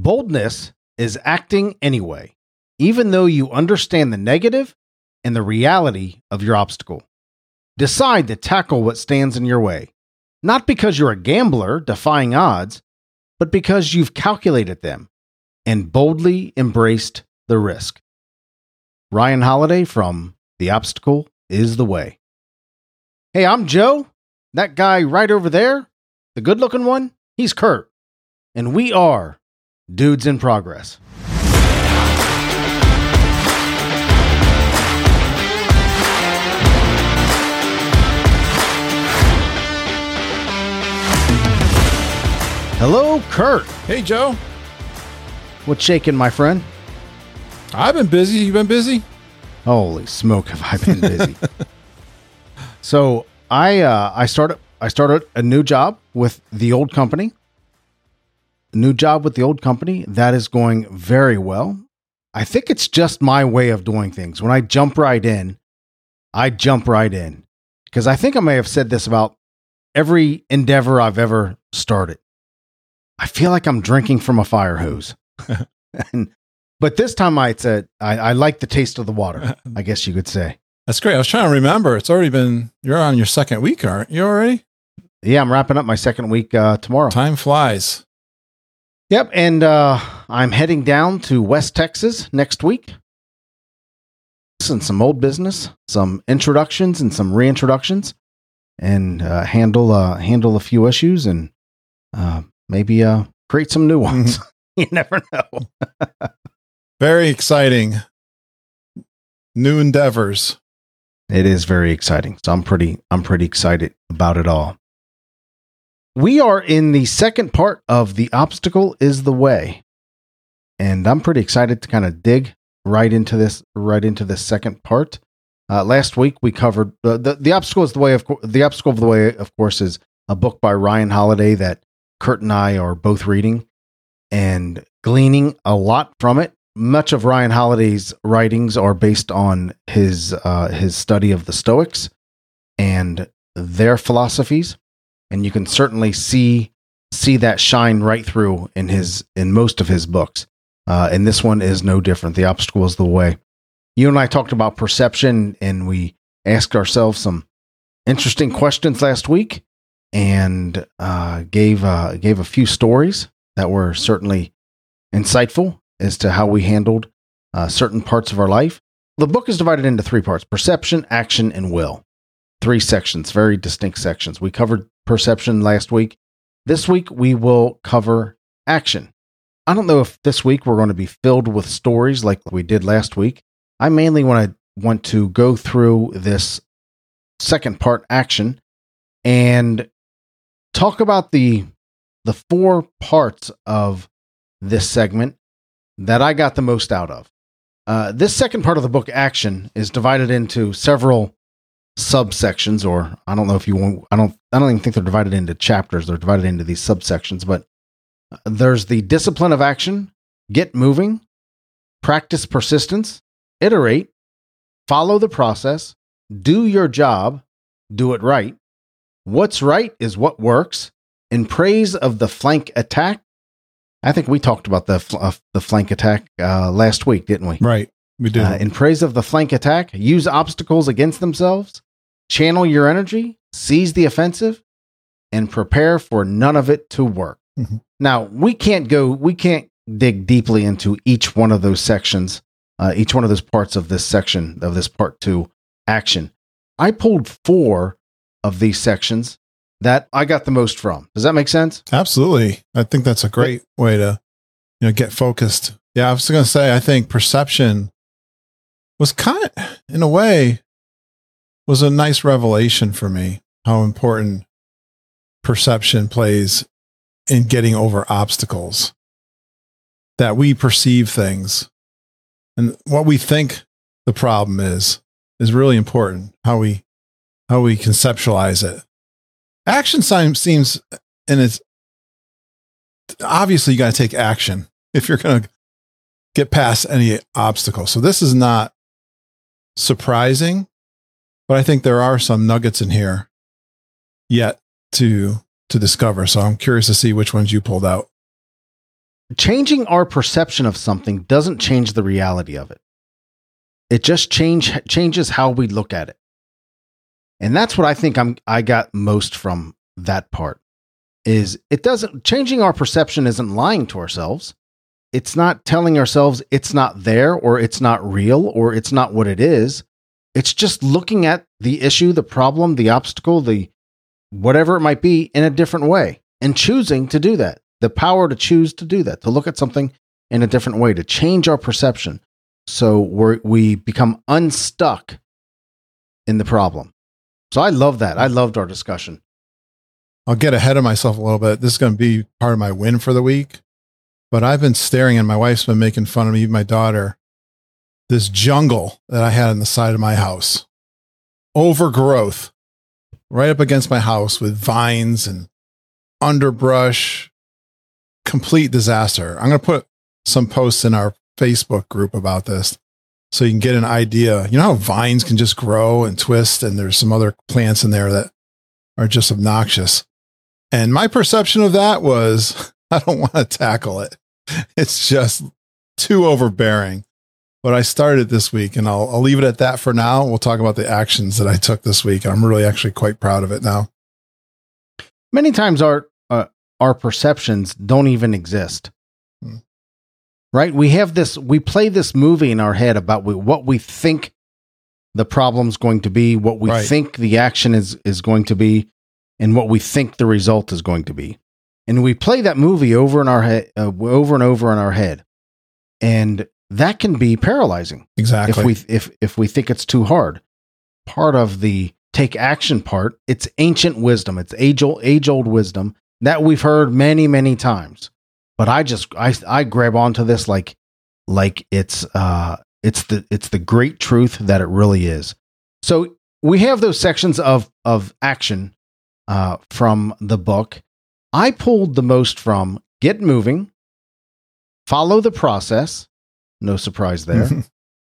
Boldness is acting anyway, even though you understand the negative and the reality of your obstacle. Decide to tackle what stands in your way, not because you're a gambler defying odds, but because you've calculated them and boldly embraced the risk. Ryan Holiday from The Obstacle is the Way. Hey, I'm Joe. That guy right over there, the good looking one, he's Kurt. And we are Dudes in Progress. Hello, Kurt. Hey, Joe. What's shaking, my friend? I've been busy. You've been busy? Holy smoke, have I been busy? so I uh, I started I started a new job with the old company. New job with the old company that is going very well. I think it's just my way of doing things. When I jump right in, I jump right in because I think I may have said this about every endeavor I've ever started. I feel like I'm drinking from a fire hose. and, but this time I said I, I like the taste of the water. I guess you could say. That's great. I was trying to remember. It's already been. You're on your second week, aren't you? Already? Yeah, I'm wrapping up my second week uh, tomorrow. Time flies. Yep, and uh, I'm heading down to West Texas next week. And some old business, some introductions and some reintroductions, and uh, handle uh, handle a few issues and uh, maybe uh, create some new ones. you never know. Very exciting. New endeavors. It is very exciting. So I'm pretty I'm pretty excited about it all. We are in the second part of the obstacle is the way. And I'm pretty excited to kind of dig right into this right into this second part. Uh, last week we covered uh, the the obstacle is the way of co- the obstacle of the way of course is a book by Ryan Holiday that Kurt and I are both reading and gleaning a lot from it. Much of Ryan Holiday's writings are based on his uh, his study of the Stoics and their philosophies, and you can certainly see see that shine right through in his in most of his books. Uh, and this one is no different. The obstacle is the way. You and I talked about perception, and we asked ourselves some interesting questions last week and uh, gave uh, gave a few stories that were certainly insightful as to how we handled uh, certain parts of our life. The book is divided into three parts: perception, action, and will. Three sections, very distinct sections. We covered perception last week. This week we will cover action. I don't know if this week we're going to be filled with stories like we did last week. I mainly want to want to go through this second part action and talk about the the four parts of this segment that I got the most out of. Uh, this second part of the book, action, is divided into several subsections, or I don't know if you want. I don't. I don't even think they're divided into chapters. They're divided into these subsections. But uh, there's the discipline of action, get moving, practice persistence, iterate, follow the process, do your job, do it right, What's right is what works. In praise of the flank attack, I think we talked about the fl- uh, the flank attack uh, last week, didn't we? Right, we did. Uh, in praise of the flank attack, use obstacles against themselves, channel your energy, seize the offensive, and prepare for none of it to work. Mm-hmm. Now we can't go. We can't dig deeply into each one of those sections, uh, each one of those parts of this section of this part two action. I pulled four of these sections that I got the most from. Does that make sense? Absolutely. I think that's a great way to you know get focused. Yeah, I was going to say I think perception was kind of in a way was a nice revelation for me how important perception plays in getting over obstacles. That we perceive things and what we think the problem is is really important. How we how we conceptualize it. Action seems, and it's obviously you got to take action if you're going to get past any obstacle. So this is not surprising, but I think there are some nuggets in here yet to to discover. So I'm curious to see which ones you pulled out. changing our perception of something doesn't change the reality of it. It just change changes how we look at it. And that's what I think I'm I got most from that part is it doesn't changing our perception isn't lying to ourselves. It's not telling ourselves it's not there or it's not real or it's not what it is. It's just looking at the issue, the problem, the obstacle, the whatever it might be in a different way and choosing to do that. The power to choose to do that, to look at something in a different way, to change our perception so we we become unstuck in the problem. So I love that. I loved our discussion. I'll get ahead of myself a little bit. This is going to be part of my win for the week. But I've been staring and my wife's been making fun of me, my daughter, this jungle that I had on the side of my house. Overgrowth right up against my house with vines and underbrush. Complete disaster. I'm going to put some posts in our Facebook group about this so you can get an idea. You know how vines can just grow and twist, and there's some other plants in there that are just obnoxious. And my perception of that was I don't want to tackle it. It's just too overbearing. But I started this week and I'll, I'll leave it at that for now. We'll talk about the actions that I took this week. I'm really actually quite proud of it now. Many times our uh, our perceptions don't even exist. Hmm. Right? We have this we play this movie in our head about what we think the problem's going to be, what we right. think the action is is going to be, and what we think the result is going to be. And we play that movie over in our head uh, over and over in our head. And that can be paralyzing. Exactly. If we if if we think it's too hard. Part of the take action part, it's ancient wisdom. It's age old age old wisdom that we've heard many many times. But I just I I grab onto this like like it's uh it's the it's the great truth that it really is. So we have those sections of of action uh, from the book. I pulled the most from get moving, follow the process, no surprise there.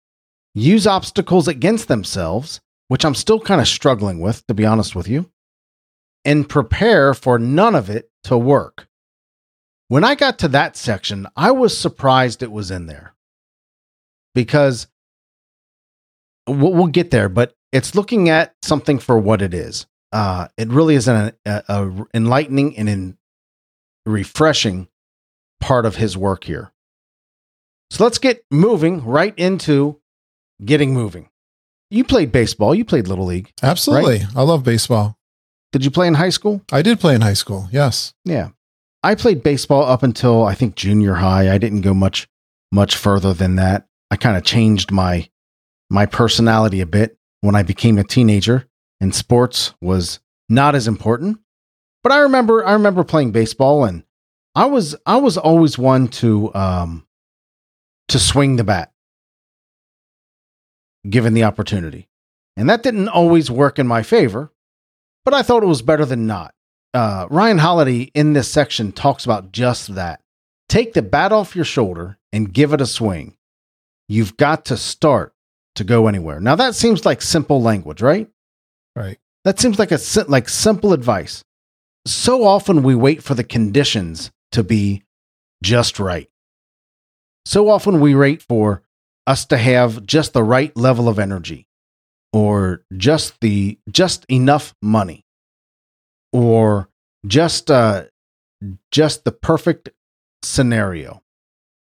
Use obstacles against themselves, which I'm still kind of struggling with, to be honest with you, and prepare for none of it to work. When I got to that section, I was surprised it was in there because we'll, we'll get there, but it's looking at something for what it is. Uh, it really is an a, a enlightening and in refreshing part of his work here. So let's get moving right into getting moving. You played baseball. You played Little League. Absolutely. Right? I love baseball. Did you play in high school? I did play in high school. Yes. Yeah. I played baseball up until I think junior high. I didn't go much much further than that. I kind of changed my my personality a bit when I became a teenager and sports was not as important. But I remember I remember playing baseball and I was I was always one to um to swing the bat given the opportunity. And that didn't always work in my favor, but I thought it was better than not. Uh, Ryan Holiday in this section talks about just that. Take the bat off your shoulder and give it a swing. You've got to start to go anywhere. Now that seems like simple language, right? Right. That seems like a like simple advice. So often we wait for the conditions to be just right. So often we wait for us to have just the right level of energy or just the just enough money or just uh just the perfect scenario.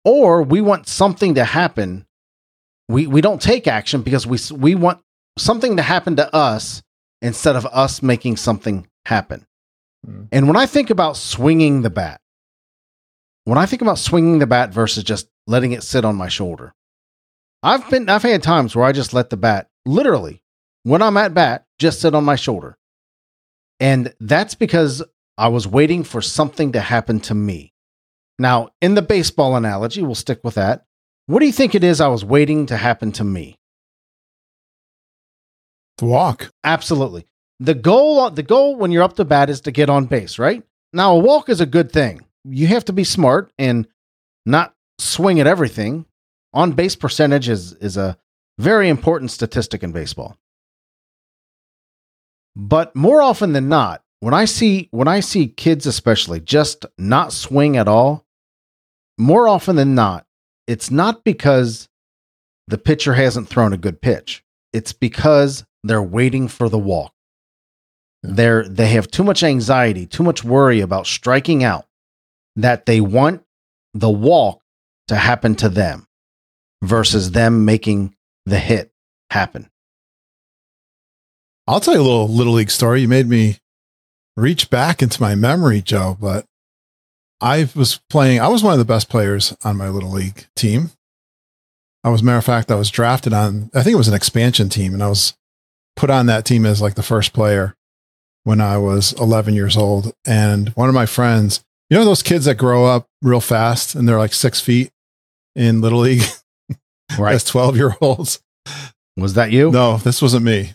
Or we want something to happen. We we don't take action because we we want something to happen to us instead of us making something happen. Mm. and when i think about swinging the bat when i think about swinging the bat versus just letting it sit on my shoulder. I've been I've had times where I just let the bat literally when I'm at bat just sit on my shoulder. And that's because I was waiting for something to happen to me. Now, in the baseball analogy, we'll stick with that. What do you think it is I was waiting to happen to me? The walk. Absolutely. The goal the goal when you're up to bat is to get on base, right? Now, a walk is a good thing. You have to be smart and not swing at everything, on base percentage is, is a very important statistic in baseball. But more often than not, when I see when I see kids especially just not swing at all, more often than not, it's not because the pitcher hasn't thrown a good pitch. It's because they're waiting for the walk. They're they have too much anxiety, too much worry about striking out that they want the walk to happen to them versus them making the hit happen. I'll tell you a little little league story. You made me reach back into my memory, Joe, but I was playing, I was one of the best players on my little league team. I was, matter of fact, I was drafted on, I think it was an expansion team, and I was put on that team as like the first player when I was 11 years old. And one of my friends, you know, those kids that grow up real fast and they're like six feet in little league Right. as 12 year olds. Was that you? No, this wasn't me.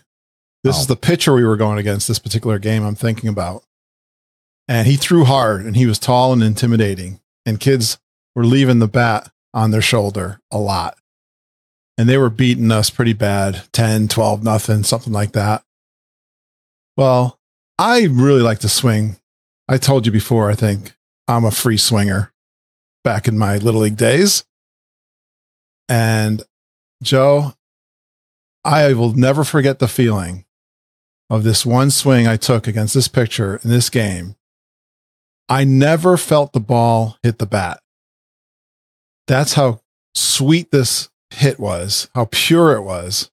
This Oh. is the pitcher we were going against this particular game I'm thinking about. And he threw hard and he was tall and intimidating. And kids were leaving the bat on their shoulder a lot. And they were beating us pretty bad 10, 12, nothing, something like that. Well, I really like to swing. I told you before, I think I'm a free swinger back in my little league days. And Joe, I will never forget the feeling of this one swing I took against this picture in this game. I never felt the ball hit the bat. That's how sweet this hit was, how pure it was.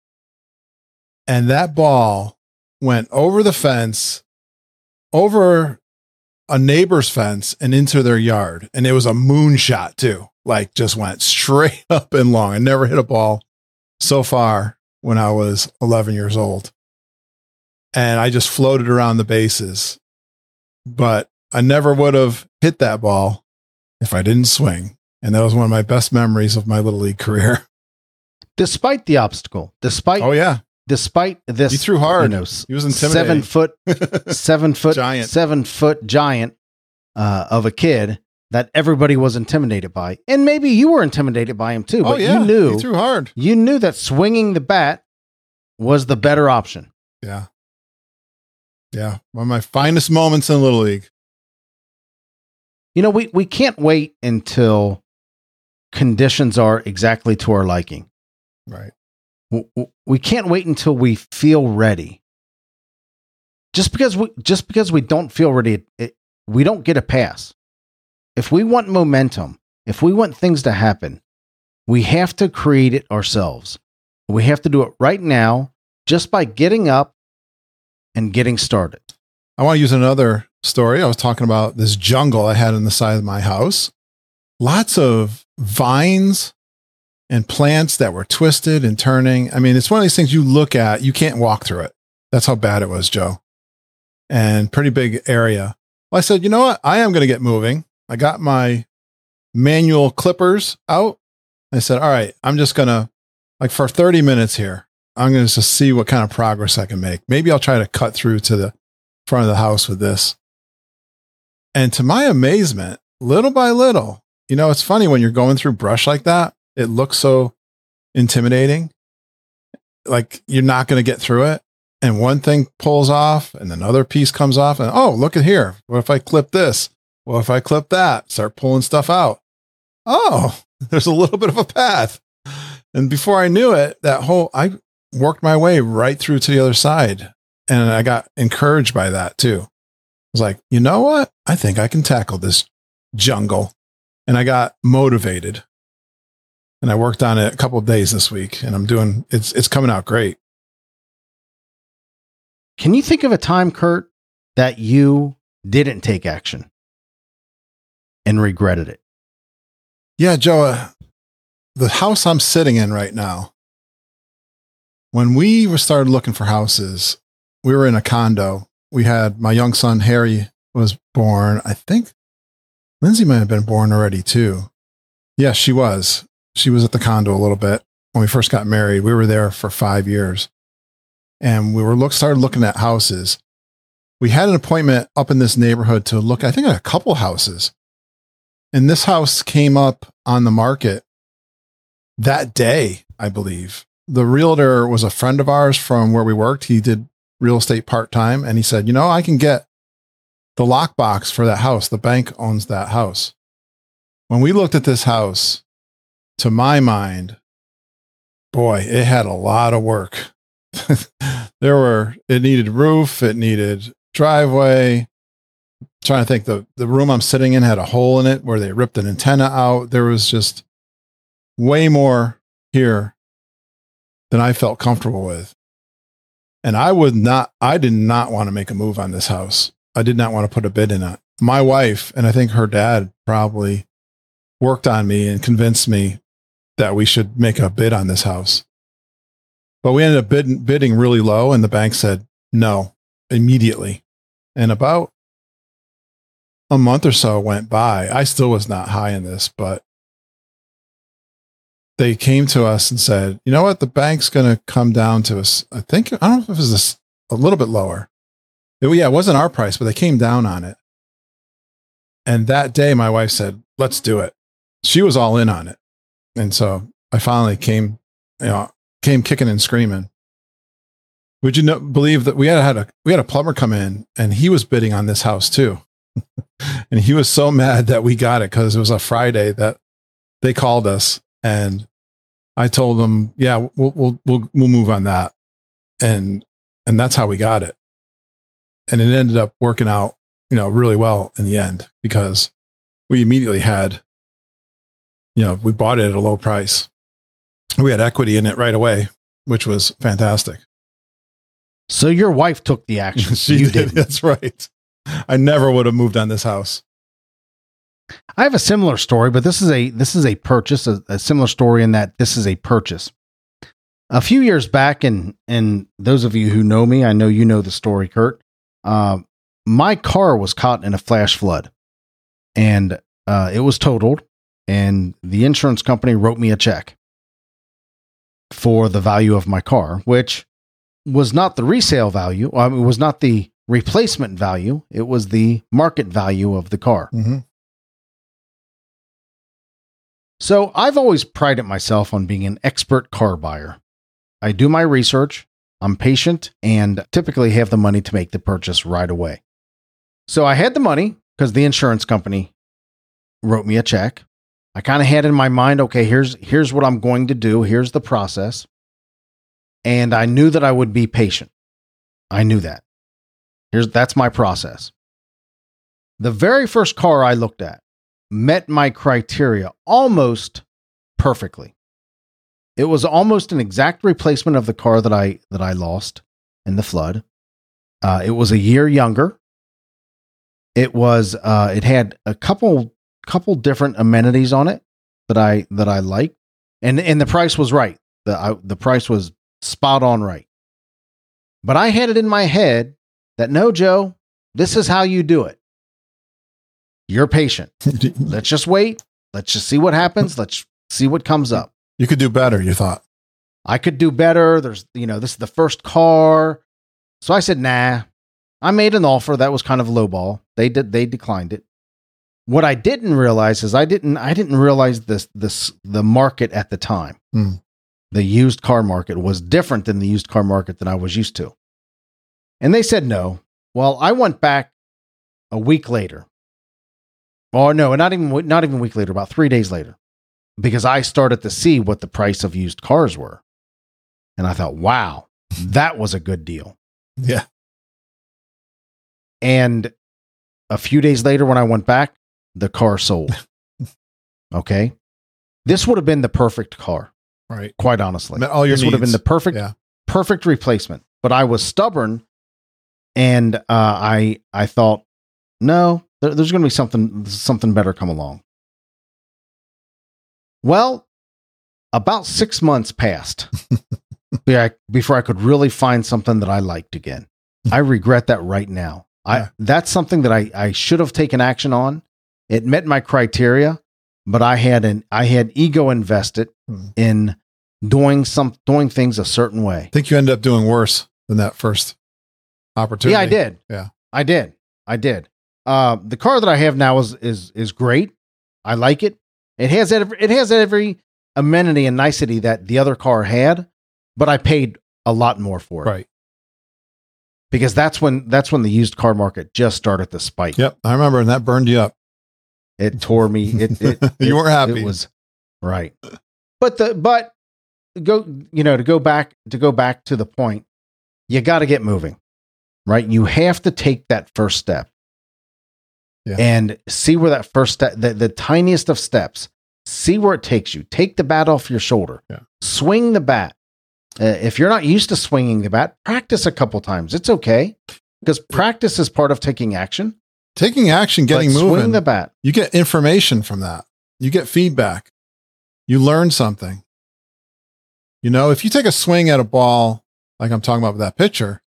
And that ball went over the fence, over a neighbor's fence, and into their yard. And it was a moonshot, too. Like just went straight up and long. I never hit a ball so far when I was 11 years old. And I just floated around the bases. But I never would have hit that ball if I didn't swing. And that was one of my best memories of my little league career. Despite the obstacle, despite Oh, yeah. despite this He threw hard. you know, He was seven foot seven foot Giant. seven foot giant uh, of a kid that everybody was intimidated by, and maybe you were intimidated by him too. oh, But yeah. you knew He threw hard. you knew that swinging the bat was the better option. Yeah. Yeah. One of my finest moments in Little League. You know, we we can't wait until conditions are exactly to our liking. Right. We can't wait until we feel ready. Just because we just because we don't feel ready, it, we don't get a pass. If we want momentum, if we want things to happen, we have to create it ourselves. We have to do it right now, just by getting up and getting started. I want to use another story. I was talking about this jungle I had on the side of my house. Lots of vines and plants that were twisted and turning. I mean, it's one of these things you look at, you can't walk through it. That's how bad it was, Joe. And pretty big area. Well, I said, you know what? I am going to get moving. I got my manual clippers out. I said, all right, I'm just going to, like, for 30 minutes here, I'm going to just see what kind of progress I can make. Maybe I'll try to cut through to the front of the house with this. And to my amazement, little by little, you know, it's funny when you're going through brush like that, it looks so intimidating. Like you're not going to get through it. And one thing pulls off and another piece comes off. And oh, look at here. What if I clip this? What if I clip that? Start pulling stuff out. Oh, there's a little bit of a path. And before I knew it, that whole, I worked my way right through to the other side. And I got encouraged by that too. I was like, you know what? I think I can tackle this jungle. And I got motivated. And I worked on it a couple days this week and I'm doing it's it's coming out great. Can you think of a time, Kurt, that you didn't take action and regretted it? Yeah, Joe, uh, the house I'm sitting in right now, when we started looking for houses, we were in a condo. We had my young son, Harry, was born. I think Lindsay might have been born already too. Yes, she was. She was at the condo a little bit when we first got married. We were there for five years and we were look, started looking at houses. We had an appointment up in this neighborhood to look, I think, at a couple houses. And this house came up on the market that day, I believe. The realtor was a friend of ours from where we worked. He did real estate part time. And he said, You know, I can get the lockbox for that house. The bank owns that house. when we looked at this house, to my mind, boy, it had a lot of work. there were it needed roof, it needed driveway. Trying to think the the room I'm sitting in had a hole in it where they ripped an antenna out. There was just way more here than I felt comfortable with. And I would not I did not want to make a move on this house. I did not want to put a bid in it. My wife and I think her dad probably worked on me and convinced me that we should make a bid on this house. But we ended up bidding, bidding really low, and the bank said no immediately. And about a month or so went by. I still was not high in this, but they came to us and said, you know what? The bank's going to come down to us. I think, I don't know if it was this, a little bit lower. It, yeah, it wasn't our price, but they came down on it. And that day, my wife said, let's do it. She was all in on it. And so I finally came, you know, came kicking and screaming. Would you know, believe that we had had a we had a plumber come in and he was bidding on this house too, and he was so mad that we got it because it was a Friday that they called us and I told them, yeah, we'll we'll we'll we'll move on that, and and that's how we got it, and it ended up working out, you know, really well in the end because we immediately had, you know, we bought it at a low price we had equity in it right away, which was fantastic. So your wife took the action. she you did. That's right. I never would have moved on this house. I have a similar story, but this is a this is a purchase. A, a similar story in that this is a purchase. A few years back, and and those of you who know me, I know you know the story, Kurt. Uh, my car was caught in a flash flood, and uh, it was totaled. And the insurance company wrote me a check for the value of my car, which was not the resale value. I mean, it was not the replacement value. It was the market value of the car. Mm-hmm. So I've always prided myself on being an expert car buyer. I do my research, I'm patient, and typically have the money to make the purchase right away. So I had the money because the insurance company wrote me a check. I kind of had in my mind, okay, here's here's what I'm going to do. Here's the process. And I knew that I would be patient. I knew that. Here's that's my process. The very first car I looked at met my criteria almost perfectly. It was almost an exact replacement of the car that I that I lost in the flood. Uh, it was a year younger. It was uh, it had a couple couple different amenities on it that I that I like, and and the price was right. the I, The price was spot on right. But I had it in my head that no, Joe, this is how you do it. You're patient. Let's just wait. Let's just see what happens. Let's see what comes up. You could do better, you thought. I could do better. There's, you know, this is the first car. So I said, nah. I made an offer that was kind of lowball. They did, they declined it. What I didn't realize is I didn't I didn't realize this this the market at the time. Hmm. The used car market was different than the used car market that I was used to. And they said no. Well, I went back a week later. Oh no, not even not even a week later, about 3 days later. Because I started to see what the price of used cars were. And I thought, "Wow, that was a good deal." Yeah. And a few days later when I went back, the car sold. okay. This would have been the perfect car. Right. Quite honestly. All your this needs. would have been the perfect yeah. perfect replacement. But I was stubborn and uh, I I thought, no, there, there's gonna be something something better come along. Well, about six months passed before I could really find something that I liked again. I regret that right now. I that's something that I, I should have taken action on it met my criteria, but I had an I had ego invested hmm. in doing some doing things a certain way. I think you ended up doing worse than that first opportunity. Yeah, I did. Yeah, I did. I did. Uh, the car that I have now is is is great. I like it. It has every, it has every amenity and nicety that the other car had, but I paid a lot more for it. Right. Because that's when that's when the used car market just started to spike. Yep, I remember, and that burned you up. It tore me. It, it You it- weren't happy. It was right. But the but go you know to go back to go back to the point. You got to get moving, right? You have to take that first step, Yeah. and see where that first step, the, the tiniest of steps, see where it takes you. Take the bat off your shoulder. Yeah. Swing the bat. Uh, if you're not used to swinging the bat, practice a couple times. It's okay because practice is part of taking action. Taking action, getting but moving. Swing the bat. you get information from that. You get feedback. You learn something. You know, if you take a swing at a ball, like I'm talking about with that pitcher,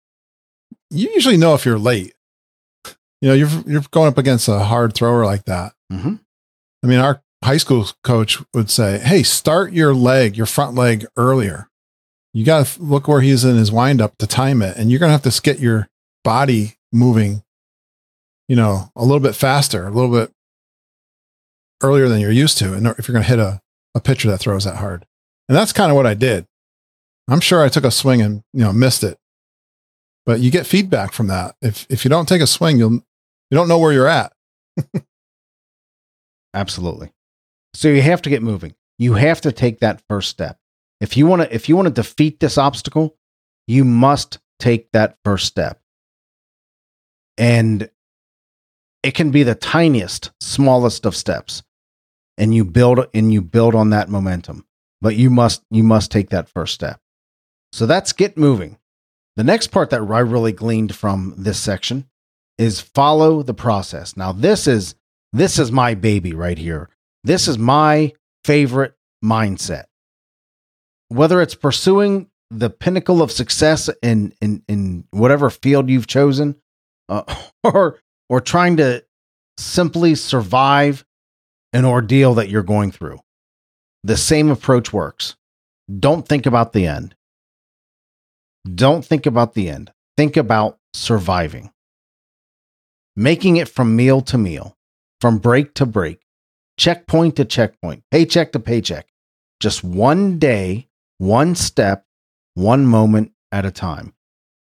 you usually know if you're late. You know, you're you're going up against a hard thrower like that. hmm I mean, our high school coach would say, "Hey, start your leg, your front leg earlier. You got to look where he's in his windup to time it, and you're going to have to get your body moving, you know, a little bit faster, a little bit earlier than you're used to, and if you're going to hit a a pitcher that throws that hard." And that's kind of what I did. I'm sure I took a swing and you know missed it, but you get feedback from that. If if you don't take a swing, you'll you don't know where you're at. Absolutely. So you have to get moving. You have to take that first step. If you want to if you want to defeat this obstacle, you must take that first step. And it can be the tiniest, smallest of steps. And you build and you build on that momentum. But you must you must take that first step. So that's get moving. The next part that I really gleaned from this section is follow the process. Now this is this is my baby right here. This is my favorite mindset. Whether it's pursuing the pinnacle of success in in in whatever field you've chosen, uh, or or trying to simply survive an ordeal that you're going through, the same approach works. Don't think about the end. Don't think about the end. Think about surviving, making it from meal to meal from break to break, checkpoint to checkpoint, paycheck to paycheck, just one day, one step, one moment at a time.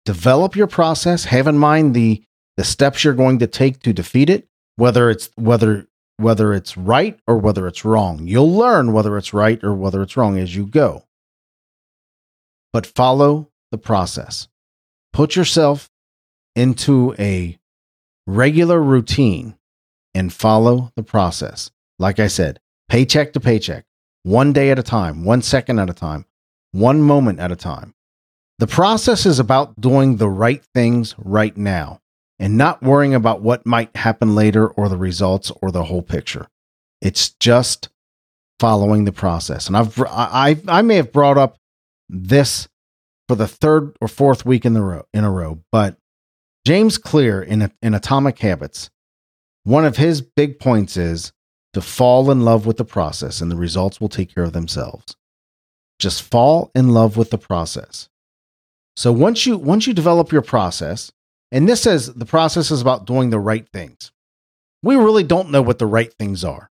Develop your process, have in mind the the steps you're going to take to defeat it, whether it's whether whether it's right or whether it's wrong. You'll learn whether it's right or whether it's wrong as you go. But follow the process. Put yourself into a regular routine and follow the process. Like I said, paycheck to paycheck, one day at a time, one second at a time, one moment at a time. The process is about doing the right things right now and not worrying about what might happen later or the results or the whole picture. It's just following the process. And I've I I may have brought up this for the third or fourth week in the row in a row, but James Clear in in Atomic Habits one of his big points is to fall in love with the process and the results will take care of themselves. Just fall in love with the process. So once you once you develop your process, and this says the process is about doing the right things. We really don't know what the right things are.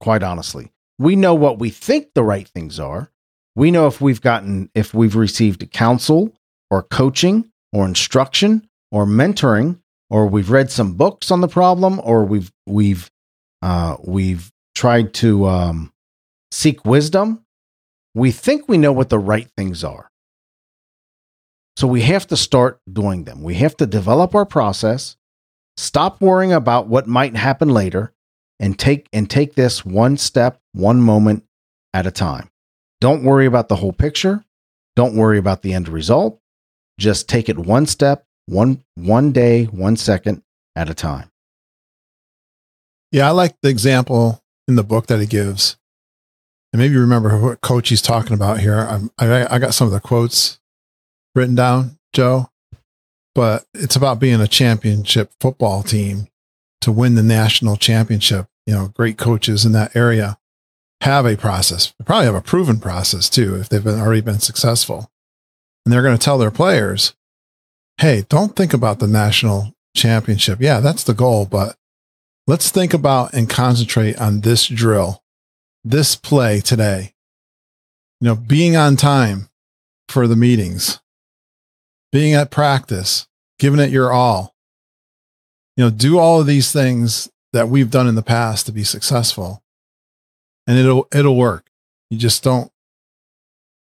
Quite honestly. We know what we think the right things are. We know if we've gotten if we've received counsel or coaching or instruction or mentoring or we've read some books on the problem, or we've we've uh, we've tried to um, seek wisdom. We think we know what the right things are, so we have to start doing them. We have to develop our process, stop worrying about what might happen later, and take and take this one step, one moment at a time. Don't worry about the whole picture. Don't worry about the end result. Just take it one step, one one day, one second at a time. Yeah, I like the example in the book that he gives. And maybe you remember what coach he's talking about here. I'm, I, I got some of the quotes written down, Joe, but it's about being a championship football team to win the national championship. You know, great coaches in that area have a process. They probably have a proven process too, if they've been, already been successful. And they're going to tell their players, hey, don't think about the national championship. Yeah, that's the goal, but let's think about and concentrate on this drill, this play today. You know, being on time for the meetings, being at practice, giving it your all. You know, do all of these things that we've done in the past to be successful. And it'll it'll work. You just don't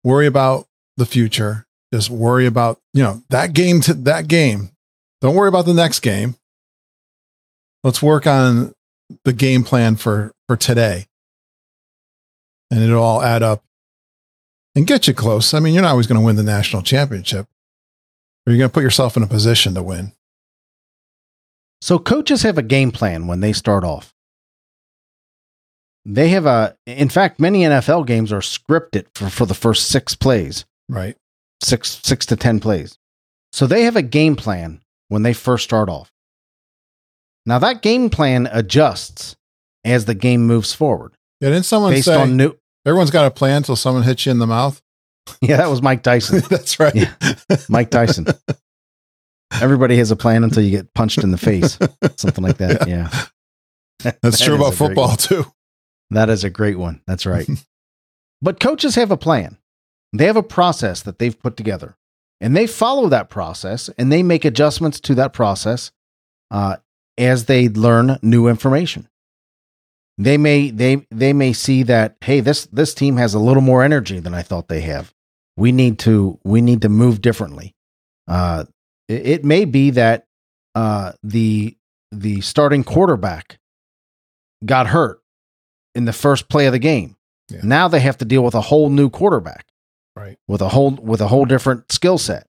worry about the future. Just worry about, you know, that game to that game. Don't worry about the next game. Let's work on the game plan for for today. And it'll all add up and get you close. I mean, you're not always going to win the national championship, but you're going to put yourself in a position to win. So coaches have a game plan when they start off. They have a, in fact, many NFL games are scripted for, for the first six plays, Right. six six to ten plays. So they have a game plan when they first start off. Now that game plan adjusts as the game moves forward Yeah. Didn't someone based say on new. everyone's got a plan until someone hits you in the mouth? Yeah, that was Mike Tyson. That's right. Yeah. Mike Tyson. Everybody has a plan until you get punched in the face, something like that. Yeah, That's That true about football too. That is a great one. That's right. but coaches have a plan. They have a process that they've put together, and they follow that process, and they make adjustments to that process uh, as they learn new information. They may they they may see that hey this this team has a little more energy than I thought they have. We need to we need to move differently. Uh, it, it may be that uh, the the starting quarterback got hurt in the first play of the game. Yeah. Now they have to deal with a whole new quarterback Right. with a whole with a whole different skill set.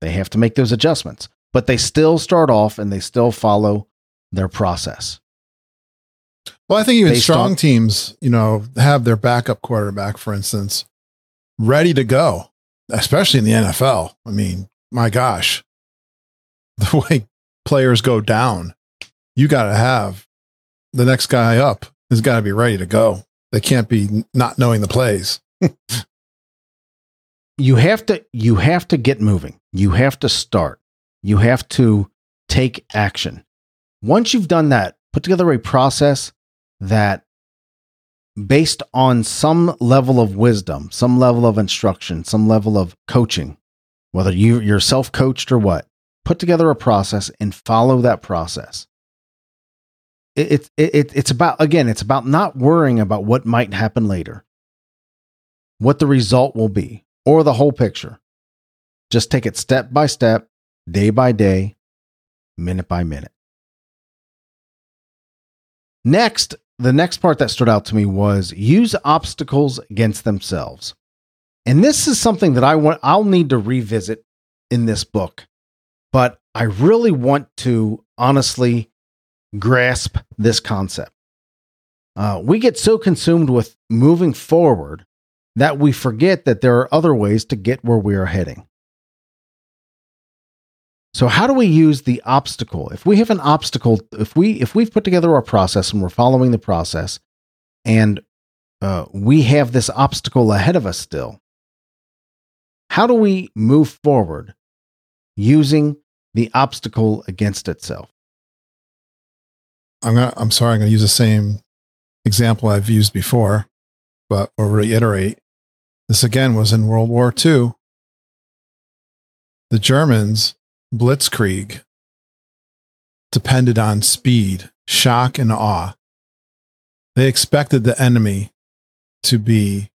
They have to make those adjustments, but they still start off and they still follow their process. Well, I think even Based strong on- teams, you know, have their backup quarterback, for instance, ready to go, especially in the NFL. I mean, my gosh, the way players go down, you got to have the next guy up has got to be ready to go. They can't be not knowing the plays. You have to you have to get moving. You have to start. You have to take action. Once you've done that, put together a process that based on some level of wisdom, some level of instruction, some level of coaching, whether you, you're self coached or what, put together a process and follow that process. It, it, it, it's about, again, it's about not worrying about what might happen later, what the result will be, or the whole picture. Just take it step by step, day by day, minute by minute. Next, the next part that stood out to me was use obstacles against themselves. And this is something that I want I'll need to revisit in this book. But I really want to honestly grasp this concept. Uh, we get so consumed with moving forward that we forget that there are other ways to get where we are heading. So how do we use the obstacle? If we have an obstacle, if we if we've put together our process and we're following the process, and uh, we have this obstacle ahead of us still, how do we move forward using the obstacle against itself? I'm gonna, I'm sorry, I'm going to use the same example I've used before, but I'll reiterate. This again was in World War II. The Germans, Blitzkrieg, depended on speed, shock, and awe. They expected the enemy to be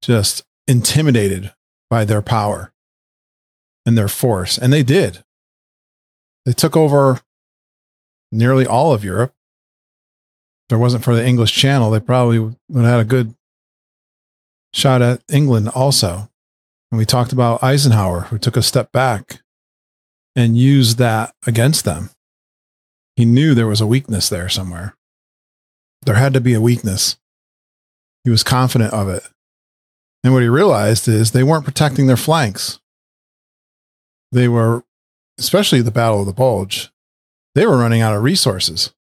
just intimidated by their power and their force, and they did. They took over nearly all of Europe. If it wasn't for the English Channel, they probably would have had a good shot at England also. And we talked about Eisenhower, who took a step back and used that against them. He knew there was a weakness there somewhere. There had to be a weakness. He was confident of it. And what he realized is they weren't protecting their flanks. They were, especially the Battle of the Bulge, they were running out of resources.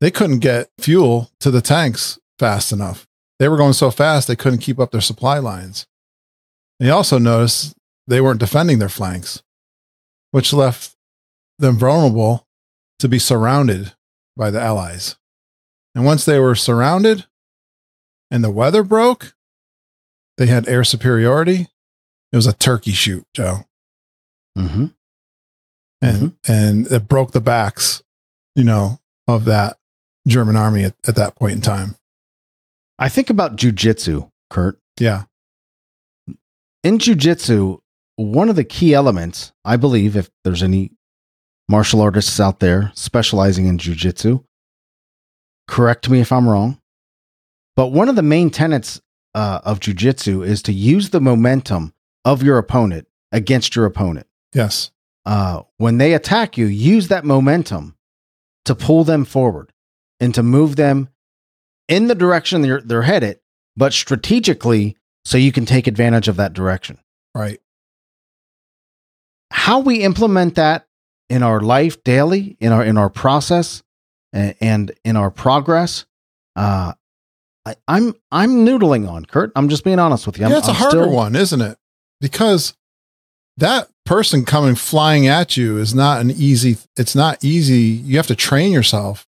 They couldn't get fuel to the tanks fast enough. They were going so fast they couldn't keep up their supply lines. They also noticed they weren't defending their flanks, which left them vulnerable to be surrounded by the Allies. And once they were surrounded and the weather broke, they had air superiority. It was a turkey shoot, Joe Mm-hmm. and and it broke the backs, you know, of that German army at, at that point in time. I think about jujitsu, Kurt. Yeah. In jujitsu, one of the key elements, I believe, if there's any martial artists out there specializing in jujitsu, correct me if I'm wrong. But one of the main tenets uh, of jujitsu is to use the momentum of your opponent against your opponent. Yes. Uh, when they attack you, use that momentum to pull them forward and to move them in the direction they're, they're headed, but strategically so you can take advantage of that direction. Right. How we implement that in our life daily, in our in our process, and, and in our progress, uh, I, I'm I'm noodling on Kurt. I'm just being honest with you. I'm, yeah, it's a I'm harder still- one, isn't it? Because that person coming flying at you is not an easy. It's not easy. You have to train yourself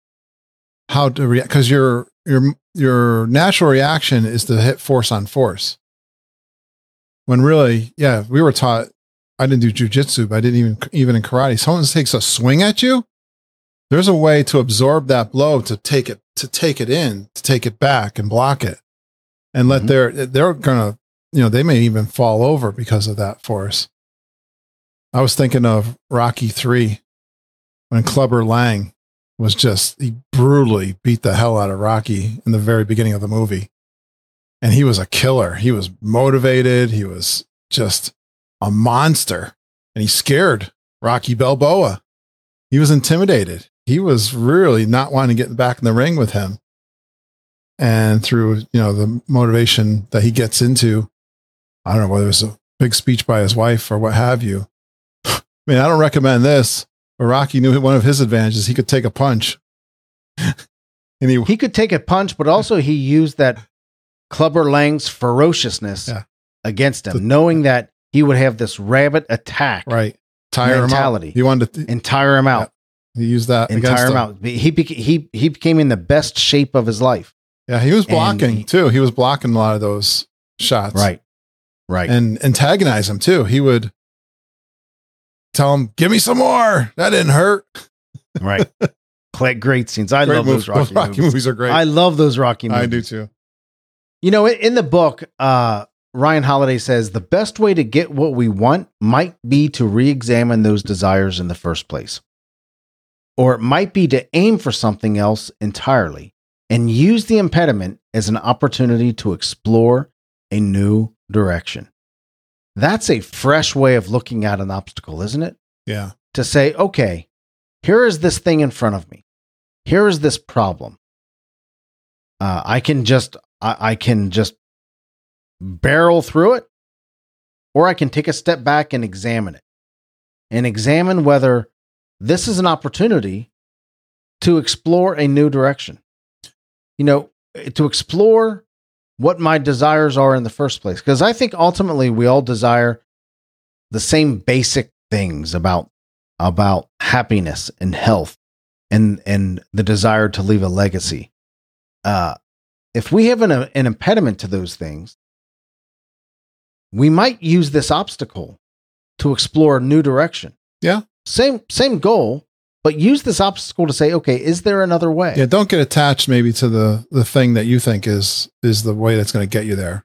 how to react because your your your natural reaction is to hit force on force. When really, yeah, we were taught. I didn't do jujitsu, but I didn't even even in karate. Someone takes a swing at you. There's a way to absorb that blow to take it to take it in to take it back and block it, and let Mhm. their they're gonna you know they may even fall over because of that force. I was thinking of Rocky three when Clubber Lang was just he brutally beat the hell out of Rocky in the very beginning of the movie. And he was a killer. He was motivated. He was just a monster. And he scared Rocky Balboa. He was intimidated. He was really not wanting to get back in the ring with him. And through, you know, the motivation that he gets into, I don't know whether it was a big speech by his wife or what have you. I mean, I don't recommend this, Rocky knew one of his advantages. He could take a punch. and he, He could take a punch, but also he used that Clubber Lang's ferociousness Yeah. against him, The- knowing that he would have this rabbit attack right, tire Mentality. him out. He wanted to, and tire him out, he used that and tire him him. out. He, beca- he, he became in the best shape of his life. Yeah, he was blocking he- too. He was blocking a lot of those shots. Right. Right. And antagonize him too. He would tell him, Give me some more. That didn't hurt. right. Great scenes. I Great love movies. those Rocky, Those Rocky movies. movies are great. I love those Rocky movies. I do too. You know, in- the book, uh, Ryan Holiday says the best way to get what we want might be to re examine those desires in the first place. Or it might be to aim for something else entirely and use the impediment as an opportunity to explore a new direction. That's a fresh way of looking at an obstacle, isn't it? Yeah. to say, okay, here is this thing in front of me. Here is this problem. Uh, I can just, I, I can just barrel through it, or I can take a step back and examine it and examine whether this is an opportunity to explore a new direction. You know, to explore what my desires are in the first place. Because I think ultimately we all desire the same basic things about about happiness and health and and the desire to leave a legacy. Uh, if we have an, an impediment to those things, we might use this obstacle to explore a new direction. Yeah. Same same goal, but use this obstacle to say, okay, is there another way? Yeah. Don't get attached maybe to the the thing that you think is is the way that's going to get you there.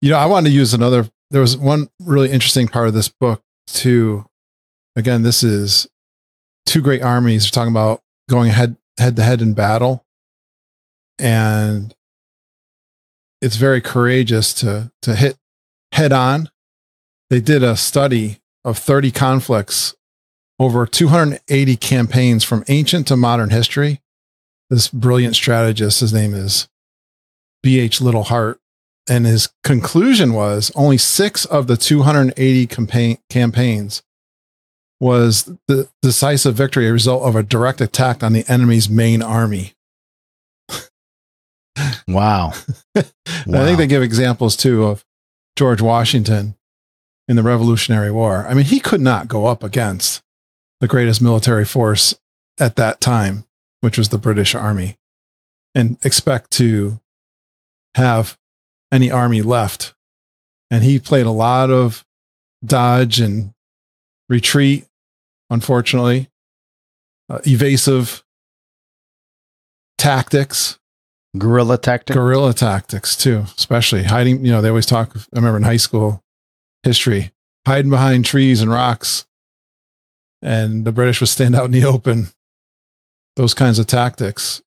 You know, I wanted to use another there was one really interesting part of this book too. Again, this is two great armies are talking about going head head to head in battle. And it's very courageous to to hit head on. They did a study of 30 conflicts over 280 campaigns from ancient to modern history. This brilliant strategist, his name is B.H. Liddell Hart, and his conclusion was only six of the 280 campaign, campaigns was the decisive victory a result of a direct attack on the enemy's main army. Wow. And I think they give examples too of George Washington in the Revolutionary War. I mean, he could not go up against the greatest military force at that time, which was the British Army, and expect to have any army left. And he played a lot of dodge and retreat, unfortunately, uh, evasive. tactics, Guerrilla tactic. guerrilla tactics too, especially hiding. You know, they always talk. I remember in high school history, hiding behind trees and rocks, and the British would stand out in the open. Those kinds of tactics.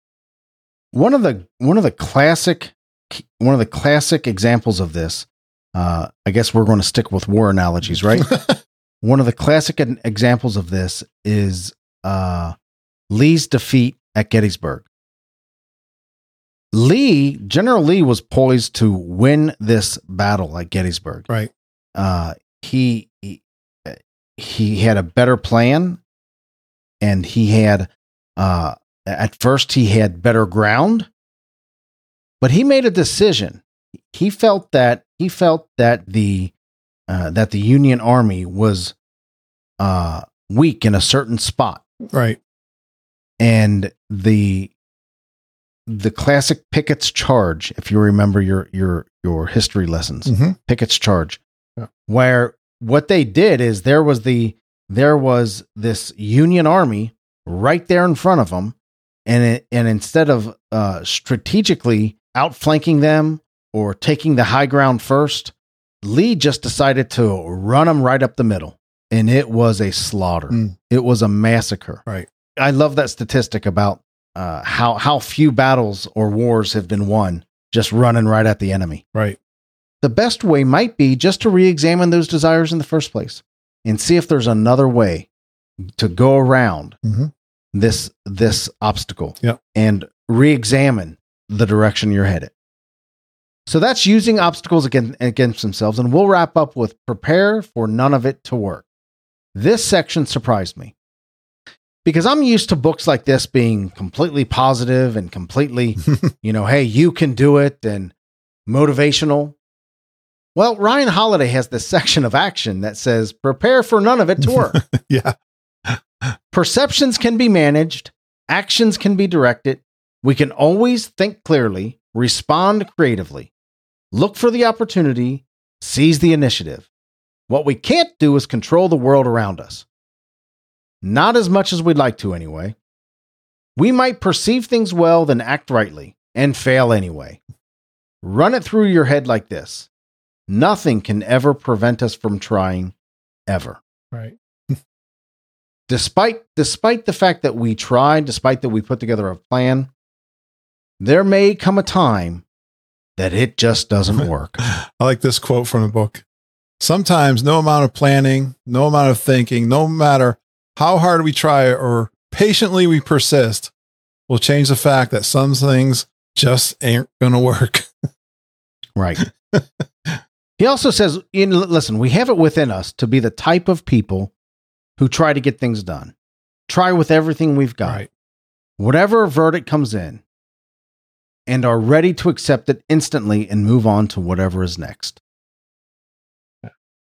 one of the one of the classic one of the classic examples of this uh, i guess we're going to stick with war analogies right one of the classic examples of this is uh, lee's defeat at gettysburg lee general lee was poised to win this battle at gettysburg right. uh, he, he had a better plan, and he had uh, at first he had better ground, but he made a decision. He felt that he felt that the uh, that the Union Army was uh, weak in a certain spot, Right. and the the classic Pickett's charge, if you remember your your your history lessons, hmm Pickett's charge, Yeah. where what they did is there was the there was this Union army right there in front of them, and it, and instead of uh, strategically outflanking them or taking the high ground first, Lee just decided to run them right up the middle, and it was a slaughter. Mm. It was a massacre. Right. I love that statistic about uh, how how few battles or wars have been won just running right at the enemy Right. The best way might be just to re-examine those desires in the first place and see if there's another way to go around Mhm. this this obstacle and re-examine the direction you're headed. So that's using obstacles against, against themselves and we'll wrap up with prepare for none of it to work. This section surprised me because i'm used to books like this being completely positive and completely you know hey you can do it and motivational well, Ryan Holiday has this section of action that says, prepare for none of it to work. yeah. Perceptions can be managed, actions can be directed. We can always think clearly, respond creatively, look for the opportunity, seize the initiative. What we can't do is control the world around us. Not as much as we'd like to, anyway. We might perceive things well, then act rightly, and fail anyway. Run it through your head like this Nothing can ever prevent us from trying, ever Right. despite despite the fact that we tried, despite that we put together a plan, there may come a time that it just doesn't work. I like this quote from the book. Sometimes no amount of planning, no amount of thinking, no matter how hard we try or patiently we persist, will change the fact that some things just ain't going to work. right. he also says, in, listen, we have it within us to be the type of people who try to get things done. Try with everything we've got. Right. Whatever verdict comes in, and are ready to accept it instantly and move on to whatever is next.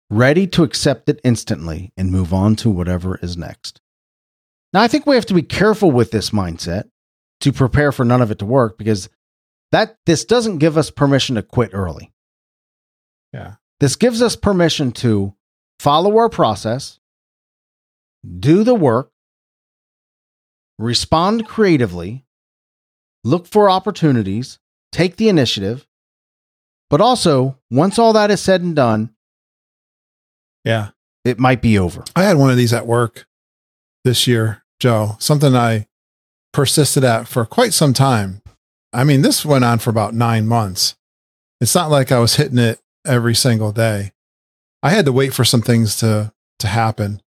Ready to accept it instantly and move on to whatever is next. Now, I think we have to be careful with this mindset to prepare for none of it to work because that this doesn't give us permission to quit early. Yeah. This gives us permission to follow our process, do the work, respond creatively, look for opportunities, take the initiative, but also, once all that is said and done, Yeah. it might be over. I had one of these at work this year, Joe, something I persisted at for quite some time. I mean, this went on for about nine months. It's not like I was hitting it every single day. I had to wait for some things to, to happen.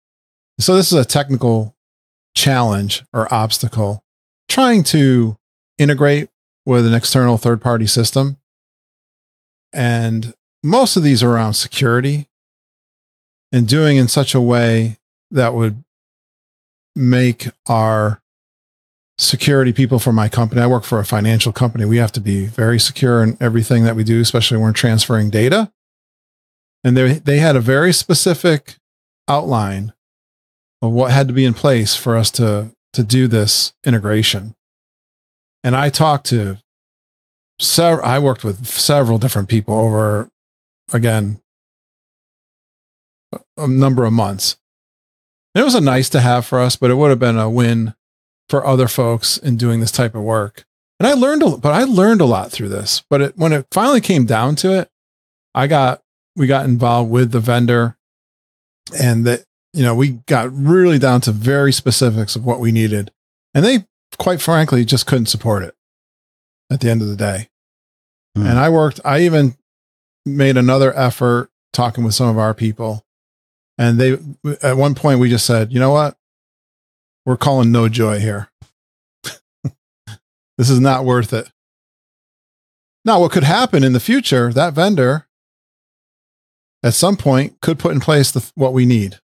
So this is a technical challenge or obstacle trying to integrate with an external third party system. And most of these are around security and doing in such a way that would make our security people for my company. I work for a financial company. We have to be very secure in everything that we do, especially when we're transferring data. And they they had a very specific outline of what had to be in place for us to to do this integration. And I talked to several I worked with several different people over again a number of months. It was a nice to have for us, but it would have been a win for other folks in doing this type of work. And I learned, a, but I learned a lot through this. But it, when it finally came down to it, I got we got involved with the vendor, and that you know we got really down to very specifics of what we needed, and they quite frankly just couldn't support it at the end of the day. Hmm. And I worked. I even made another effort talking with some of our people, and they at one point we just said, you know what, we're calling no joy here. this is not worth it. Now, what could happen in the future? That vendor at some point could put in place the, what we need.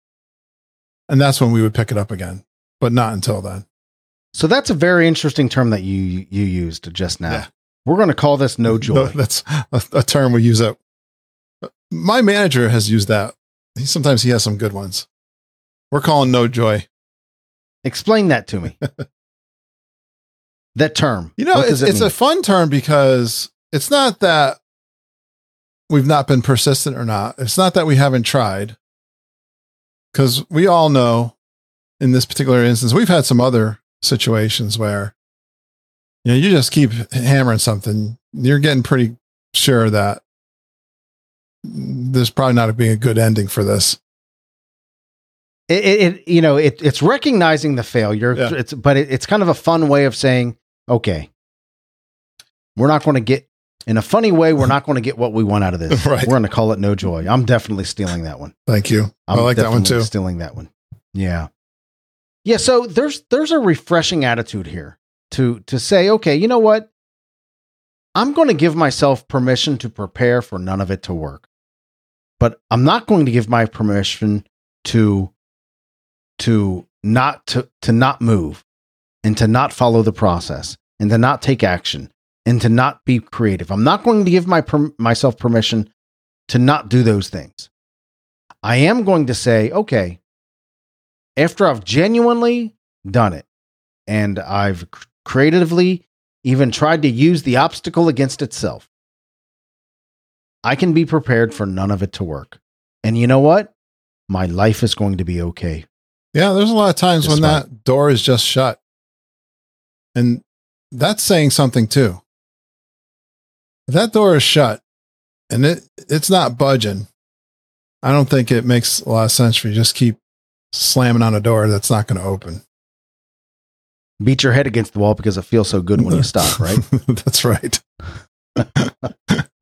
And that's when we would pick it up again, but not until then. So that's a very interesting term that you you used just now. Yeah. We're going to call this no joy. No, that's a, a term we use. That my manager has used that. He, sometimes he has some good ones. We're calling no joy. Explain that to me. that term. You know, it's, it it's a fun term because it's not that we've not been persistent or not. It's not that we haven't tried. Because we all know in this particular instance, we've had some other situations where you know you just keep hammering something. You're getting pretty sure that there's probably not being a good ending for this. It, it, you know it, it's recognizing the failure Yeah. it's but it, it's kind of a fun way of saying okay we're not going to get in a funny way we're not going to get what we want out of this Right. we're going to call it no joy i'm definitely stealing that one Thank you. I'm I like that one too. stealing that one yeah yeah so there's there's a refreshing attitude here to to say okay you know what i'm going to give myself permission to prepare for none of it to work but i'm not going to give my permission to to not to to not move and to not follow the process and to not take action and to not be creative. I'm not going to give my per- myself permission to not do those things. I am going to say okay after i've genuinely done it and i've creatively even tried to use the obstacle against itself i can be prepared for none of it to work. And you know what? My life is going to be okay Yeah, there's a lot of times when that door is just shut. And that's saying something too. If that door is shut and it it's not budging, I don't think it makes a lot of sense for you to just keep slamming on a door that's not going to open. beat your head against the wall because it feels so good when you stop, right? that's right.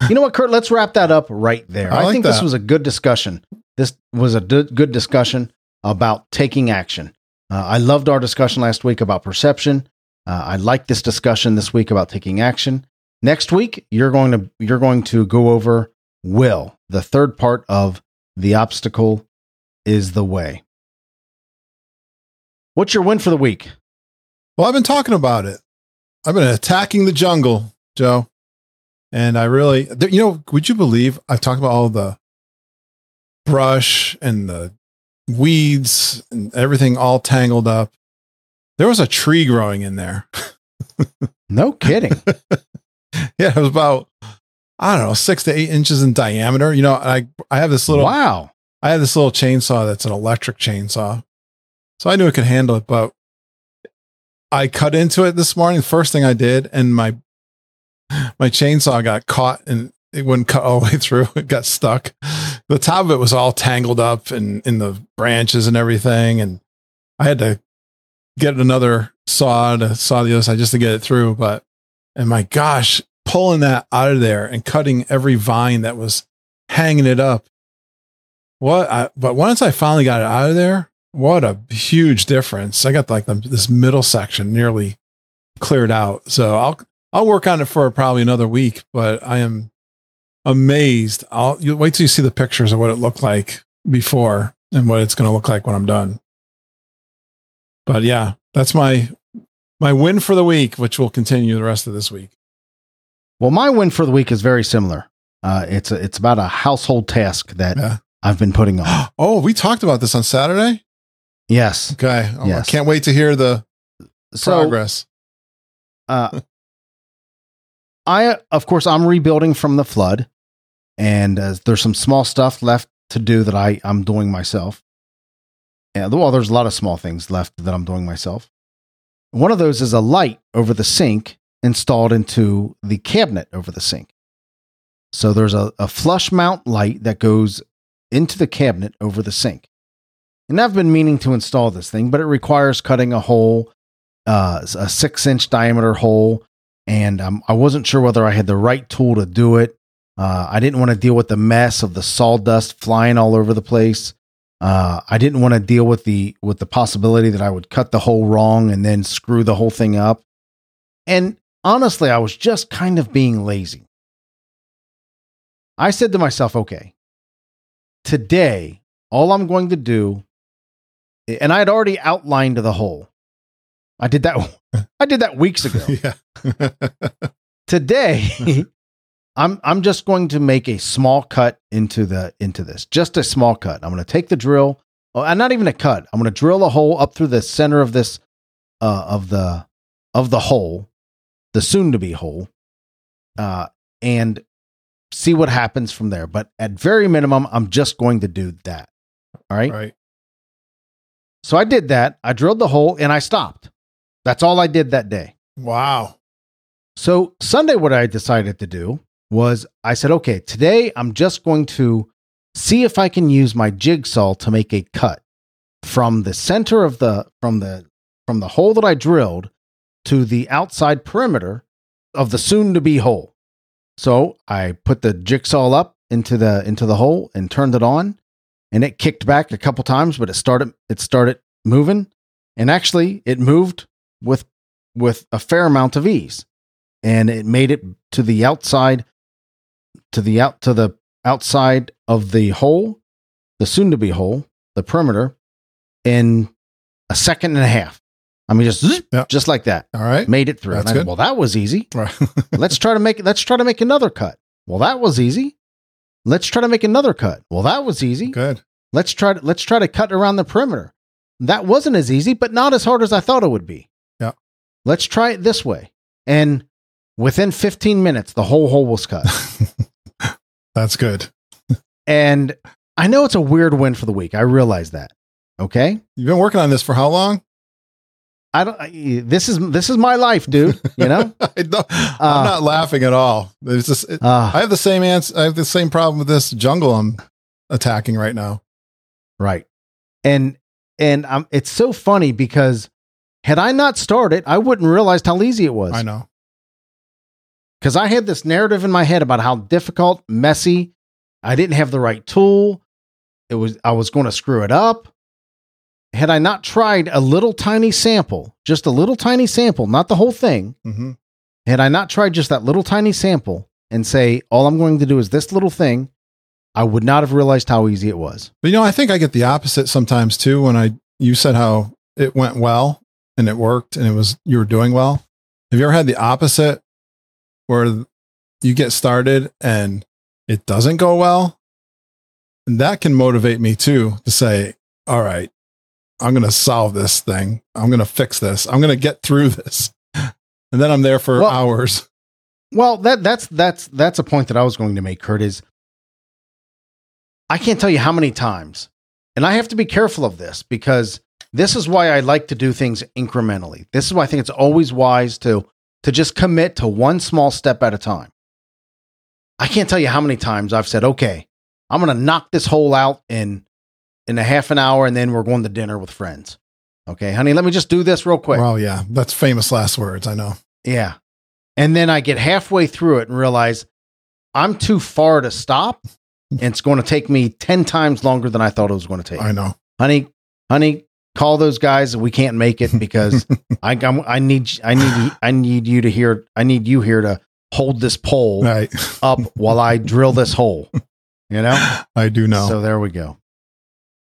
you know what, Kurt? Let's wrap that up right there. I I, like think this was a good discussion. This was a d- good discussion about taking action. Uh, I loved our discussion last week about perception. Uh, I like this discussion this week about taking action. Next week, you're going to you're going to go over will, the third part of the obstacle is the way. What's your win for the week? Well, I've been talking about it. I've been attacking the jungle, Joe. And I really, you know, would you believe I've talked about all the brush and the weeds and everything all tangled up? There was a tree growing in there. No kidding. Yeah, it was about, I don't know, six to eight inches in diameter. You know, I, I have this little, wow. I have this little chainsaw that's an electric chainsaw. So I knew it could handle it, but I cut into it this morning. First thing I did, and my my chainsaw got caught and it wouldn't cut all the way through. It got stuck. The top of it was all tangled up and in the branches and everything. And I had to get another saw to saw the other side just to get it through. But and my gosh, pulling that out of there and cutting every vine that was hanging it up what I, but once I finally got it out of there, what a huge difference. I got like the, this middle section nearly cleared out. So I'll I'll work on it for probably another week, but I am amazed. I'll you wait till you see the pictures of what it looked like before and what it's going to look like when I'm done. But yeah, that's my my win for the week, which will continue the rest of this week. Well, my win for the week is very similar. Uh, it's a, it's about a household task that Yeah. I've been putting on. Oh, we talked about this on Saturday. yes. Okay, Oh, Yes. I can't wait to hear the So, progress. uh, I of course I'm rebuilding from the flood, and uh, there's some small stuff left to do that I I'm doing myself. Well, there's a lot of small things left that I'm doing myself. One of those is a light over the sink installed into the cabinet over the sink. So there's a, a flush mount light that goes into the cabinet over the sink. And I've been meaning to install this thing, but it requires cutting a hole, uh, a six inch diameter hole. And um, I wasn't sure whether I had the right tool to do it. Uh, I didn't want to deal with the mess of the sawdust flying all over the place. Uh, I didn't want to deal with the with the possibility that I would cut the hole wrong and then screw the whole thing up. And honestly, I was just kind of being lazy. I said to myself, okay, today, all I'm going to do, and I had already outlined the hole. I did that. I did that weeks ago. Today, I'm I'm just going to make a small cut into the into this. Just a small cut. I'm going to take the drill. Oh, and not even a cut. I'm going to drill a hole up through the center of this uh, of the of the hole, the soon to be hole, uh, and see what happens from there. But at very minimum, I'm just going to do that. All right. right. So I did that. I drilled the hole and I stopped. That's all I did that day. Wow. So Sunday, what I decided to do was I said, okay, today I'm just going to see if I can use my jigsaw to make a cut from the center of the from the from the hole that I drilled to the outside perimeter of the soon to be hole. So I put the jigsaw up into the into the hole and turned it on and it kicked back a couple times, but it started it started moving. And actually it moved with with a fair amount of ease. And it made it to the outside to the out to the outside of the hole, the soon to be hole, the perimeter, in a second and a half. I mean, just Yeah. just like that, All right. made it through. That's And I- well, that was easy. Right. let's try to make let's try to make another cut. Well, that was easy. Let's try to make another cut. Well, that was easy. Good. Let's try to let's try to cut around the perimeter. That wasn't as easy, but not as hard as I thought it would be. Let's try it this way. And within 15 minutes, the whole hole was cut. That's good. and I know it's a weird win for the week. I realize that. Okay. You've been working on this for how long? I don't. I, this is this is my life, dude. You know. I don't- Uh, I'm not laughing at all. There's just, it- Uh, I have the same answer. I have the same problem with this jungle I'm attacking right now. right. And and um, it's so funny because had I not started, I wouldn't realize how easy it was. I know. because I had this narrative in my head about how difficult, messy. I didn't have the right tool. It was I was going to screw it up. Had I not tried a little tiny sample, just a little tiny sample, not the whole thing, hmm had I not tried just that little tiny sample and say all I'm going to do is this little thing, I would not have realized how easy it was. But you know, I think I get the opposite sometimes too. When I you said how it went well and it worked and it was you were doing well. Have you ever had the opposite where you get started and it doesn't go well? And that can motivate me too to say, all right, I'm going to solve this thing. I'm going to fix this. I'm going to get through this. And then I'm there for Well- hours. Well, that that's that's that's a point that I was going to make, Kurt. Is I can't tell you how many times, and I have to be careful of this because this is why I like to do things incrementally. This is why I think it's always wise to to just commit to one small step at a time. I can't tell you how many times I've said, "Okay, I'm going to knock this hole out in in a half an hour, and then we're going to dinner with friends." Okay, honey, let me just do this real quick. Well, yeah, that's famous last words. I know. Yeah. And then I get halfway through it and realize I'm too far to stop. And it's going to take me 10 times longer than I thought it was going to take. I know. honey, honey, call those guys. We can't make it because I, I'm, I need, I need, I need you to hear, I need you here to hold this pole Right. up while I drill this hole. You know? I do know. So there we go.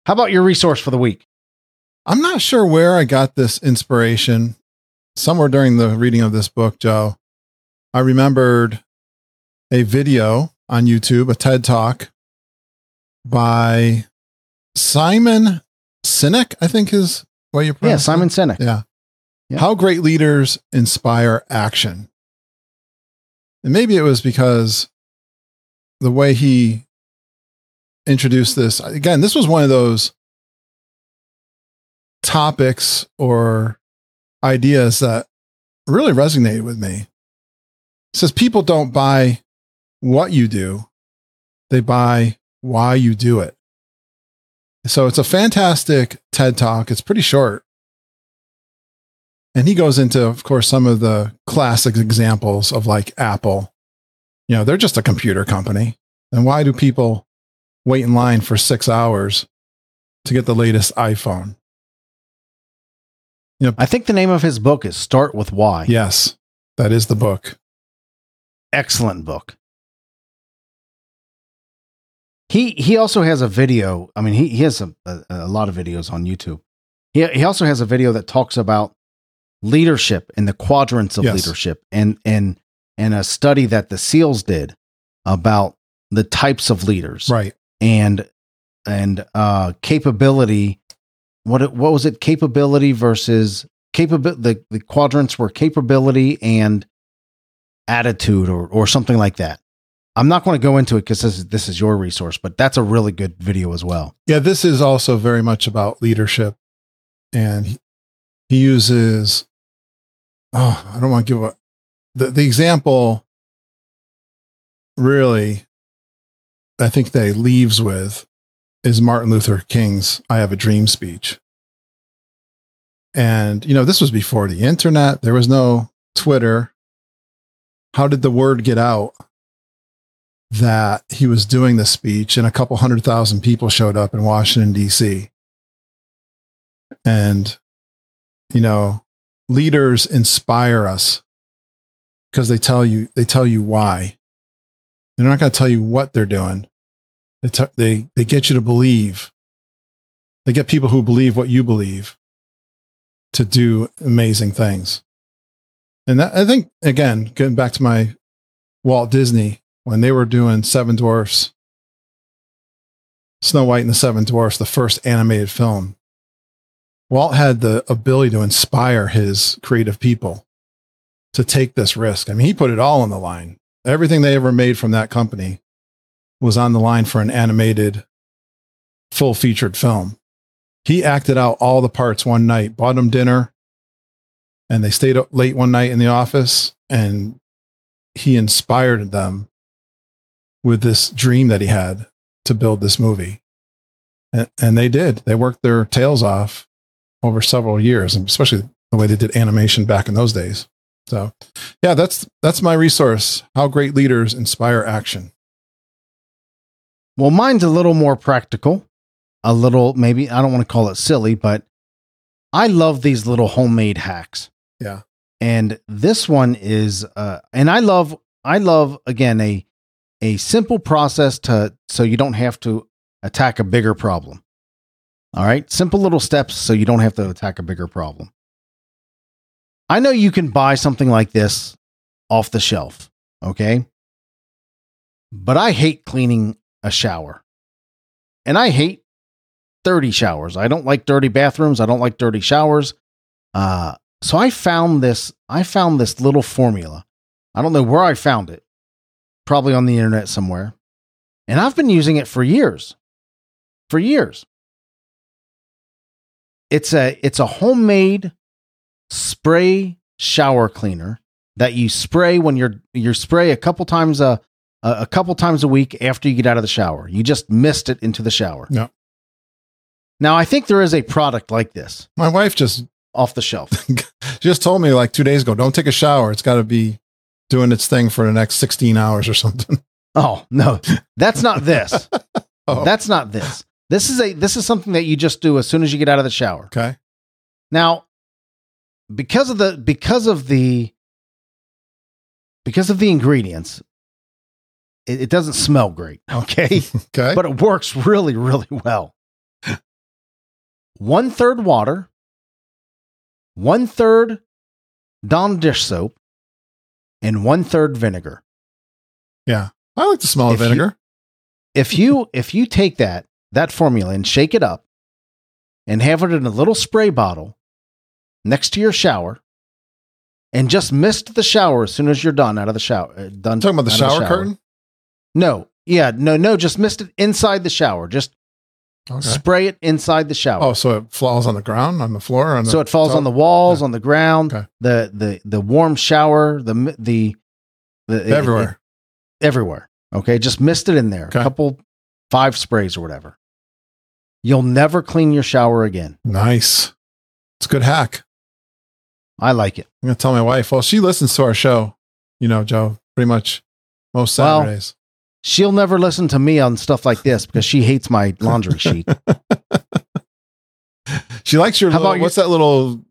How about your resource for the week? I'm not sure where I got this inspiration. Somewhere during the reading of this book, Joe, I remembered a video on YouTube, a TED Talk by Simon Sinek, I think is what you Yeah, it? Simon Sinek. Yeah. Yeah. How great leaders inspire action. And maybe it was because the way he introduced this, again, this was one of those topics or ideas that really resonated with me. says people don't buy what you do, they buy why you do it. So it's a fantastic TED talk. It's pretty short. And he goes into, of course, some of the classic examples of like Apple. You know, they're just a computer company. And why do people wait in line for six hours to get the latest iPhone? You know, I think the name of his book is Start with Why. Yes, that is the book. Excellent book. He he also has a video. I mean, he, he has a, a, a lot of videos on YouTube. He he also has a video that talks about leadership and the quadrants of Yes. leadership and and and a study that the SEALs did about the types of leaders Right. and and uh capability what it, what was it capability versus capability the, the quadrants were capability and attitude or or something like that i'm not going to go into it because this is this is your resource but that's a really good video as well Yeah, this is also very much about leadership. And he, he uses, oh, I don't want to give up the, the example really, I think that he leaves with is Martin Luther King's I Have a Dream speech. And, you know, this was before the internet, there was no Twitter. How did the word get out that he was doing the speech and a couple hundred thousand people showed up in Washington, D.C.? And, you know, leaders inspire us because they tell you, they tell you why. They're not going to tell you what they're doing. They, t- they, they get you to believe. They get people who believe what you believe to do amazing things. And that, I think, again, getting back to my Walt Disney, when they were doing Seven Dwarfs, Snow White and the Seven Dwarfs, the first animated film, Walt had the ability to inspire his creative people to take this risk. I mean, he put it all on the line. Everything they ever made from that company was on the line for an animated, full featured film. He acted out all the parts one night, bought them dinner, and they stayed up late one night in the office, and he inspired them with this dream that he had to build this movie. And, and they did. They worked their tails off over several years, and especially the way they did animation back in those days. So, yeah, that's that's my resource. How great leaders inspire action. well mine's a little more practical a little maybe i don't want to call it silly but i love these little homemade hacks Yeah. and this one is uh and i love i love again a a simple process to so you don't have to attack a bigger problem. All right? Simple little steps so you don't have to attack a bigger problem. I know you can buy something like this off the shelf okay? But i hate cleaning a shower. And i hate dirty showers. I don't like dirty bathrooms. I don't like dirty showers. Uh so I found this I found this little formula. I don't know where I found it. Probably on the internet somewhere. And I've been using it for years. For years. It's a it's a homemade spray shower cleaner that you spray when you're you spray a couple times a a couple times a week after you get out of the shower. You just mist it into the shower. Yeah. Now I think there is a product like this My wife just off the shelf. just told me like two days ago, don't take a shower. It's got to be doing its thing for the next 16 hours or something. Oh, no. That's not this. Oh, That's not this. This is a this is something that you just do as soon as you get out of the shower. okay. Now, because of the because of the because of the ingredients, it, it doesn't smell great. Oh. Okay. Okay. but it works really, really well. One third water, one third Dawn dish soap, and one third vinegar. yeah. I like the smell of If you- vinegar. If you if you take that that formula and shake it up and have it in a little spray bottle next to your shower and just mist the shower as soon as you're done out of the shower. Uh, done talking about the out of shower, curtain? No, yeah, no, no, just mist it inside the shower. Just Okay. spray it inside the shower. Oh, so it falls on the ground, on the floor, on the so it falls top? on the walls, Yeah. on the ground. Okay. The the the warm shower, the mi- the It- it- Everywhere. it- everywhere. Okay. Just mist it in there. Okay. A couple, five sprays or whatever. You'll never clean your shower again. nice. It's a good hack. I like it. I'm gonna tell my wife. Well, she listens to our show. You know, Joe, pretty much most Saturdays. She'll never listen to me on stuff like this because she hates my laundry sheet. she likes your how little, about your- what's that little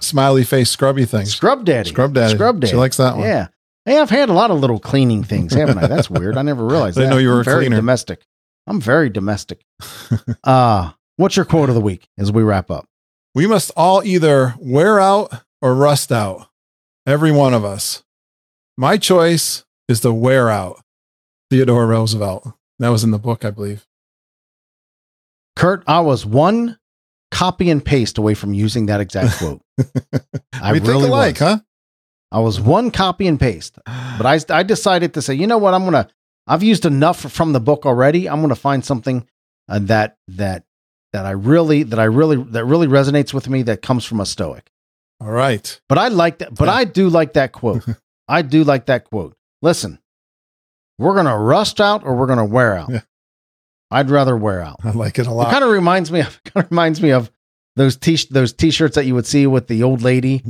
smiley face scrubby thing? Scrub Daddy. Scrub daddy. Scrub Daddy. She likes that one. Yeah. Hey, I've had a lot of little cleaning things, haven't I? That's weird. I never realized I didn't that. know you were I'm a very cleaner. domestic. I'm very domestic. uh, what's your quote of the week as we wrap up? We must all either wear out or rust out. Every one of us. My choice is to wear out. Theodore Roosevelt. That was in the book, I believe. Kurt, I was one copy and paste away from using that exact quote. I we really think alike, was. huh? I was one copy and paste, but I, I decided to say, you know what? I'm gonna. I've used enough from the book already. I'm gonna find something uh, that that that I really that I really that really resonates with me that comes from a Stoic. all right. But I like that. But Yeah. I do like that quote. I do like that quote. Listen, we're gonna rust out or we're gonna wear out. Yeah. I'd rather wear out. I like it a lot. It kind of reminds me of kind of reminds me of those t those t-shirts that you would see with the old lady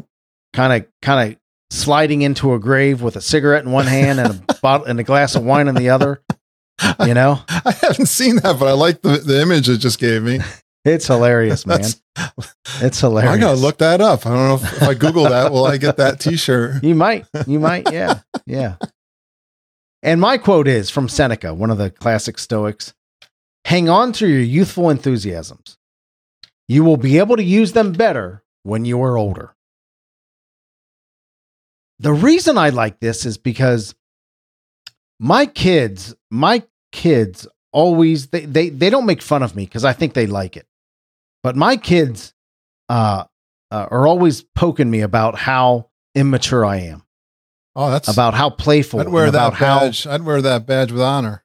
kind of kind of sliding into a grave with a cigarette in one hand and a bottle and a glass of wine in the other. You know, I haven't seen that, but I like the, the image it just gave me. it's hilarious, man. It's hilarious. I gotta look that up. I don't know if, if I Google that, will I get that T-shirt? You might. You might. Yeah. Yeah. And my quote is from Seneca, one of the classic Stoics Hang on to your youthful enthusiasms. You will be able to use them better when you are older. The reason I like this is because my kids, my kids always they they, they don't make fun of me because I think they like it. But my kids uh, uh, are always poking me about how immature I am, Oh, that's about how playful, I'd wear that about how badge. I'd wear that badge with honor.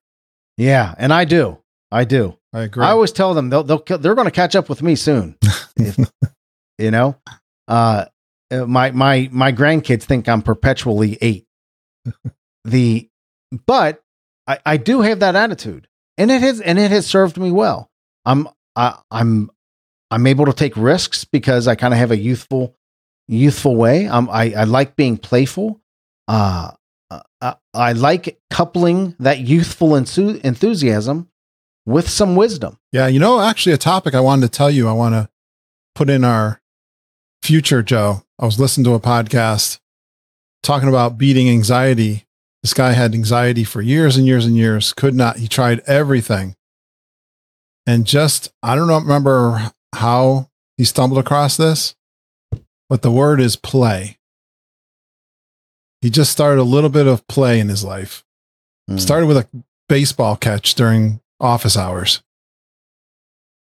yeah, and I do, I do. I agree. I always tell them they'll, they'll they're going to catch up with me soon. If- you know, uh, uh, my my my grandkids think I'm perpetually eight. the but I, I do have that attitude, and it has and it has served me well. I'm I, I'm I'm able to take risks because I kind of have a youthful youthful way. Um, I I like being playful. Uh, uh, I like coupling that youthful enthu- enthusiasm with some wisdom. yeah, you know, actually, a topic I wanted to tell you. I want to put in our future, Joe. I was listening to a podcast talking about beating anxiety. This guy had anxiety for years and years and years. Could not. He tried everything, and just I don't know. Remember how he stumbled across this, but the word is play. He just started a little bit of play in his life. Mm. Started with a baseball catch during office hours.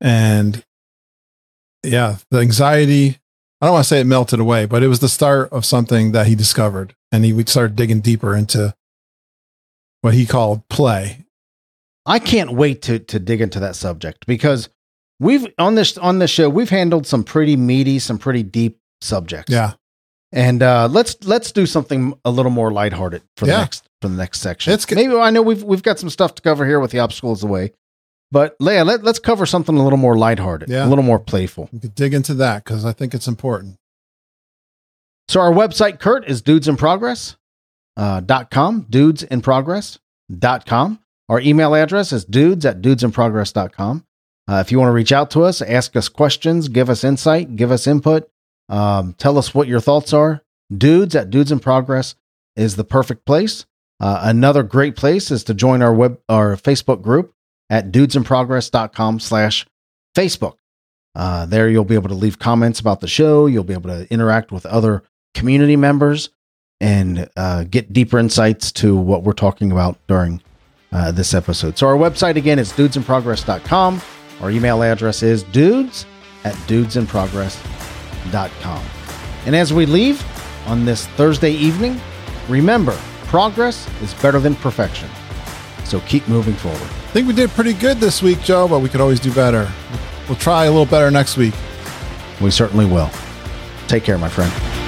And yeah, the anxiety, I don't want to say it melted away, but it was the start of something that he discovered. And he would start digging deeper into what he called play. I can't wait to to dig into that subject because we've on this on this show we've handled some pretty meaty, some pretty deep subjects. Yeah. And uh, let's let's do something a little more lighthearted for the next for the next section. It's good. Maybe I know we've we've got some stuff to cover here with the obstacles away, but Leia, let, let's cover something a little more lighthearted, Yeah. a little more playful. We could dig into that because I think it's important. So our website, Kurt, is dudes in progress uh, dot com, dudes in progress dot com. Our email address is dudes at dudesinprogress dot com. Uh, if you want to reach out to us, ask us questions, give us insight, give us input, um, tell us what your thoughts are. Dudes at dudes in progress is the perfect place. Uh, another great place is to join our web, our Facebook group at dudesinprogress.com slash Facebook. Uh, there you'll be able to leave comments about the show. You'll be able to interact with other community members and uh, get deeper insights to what we're talking about during uh, this episode. So our website again is dudesinprogress.com. Our email address is dudes at dudesinprogress.com. And as we leave on this Thursday evening, remember, progress is better than perfection. So keep moving forward. I think we did pretty good this week, Joe, but we could always do better. We'll try a little better next week. We certainly will. Take care, my friend.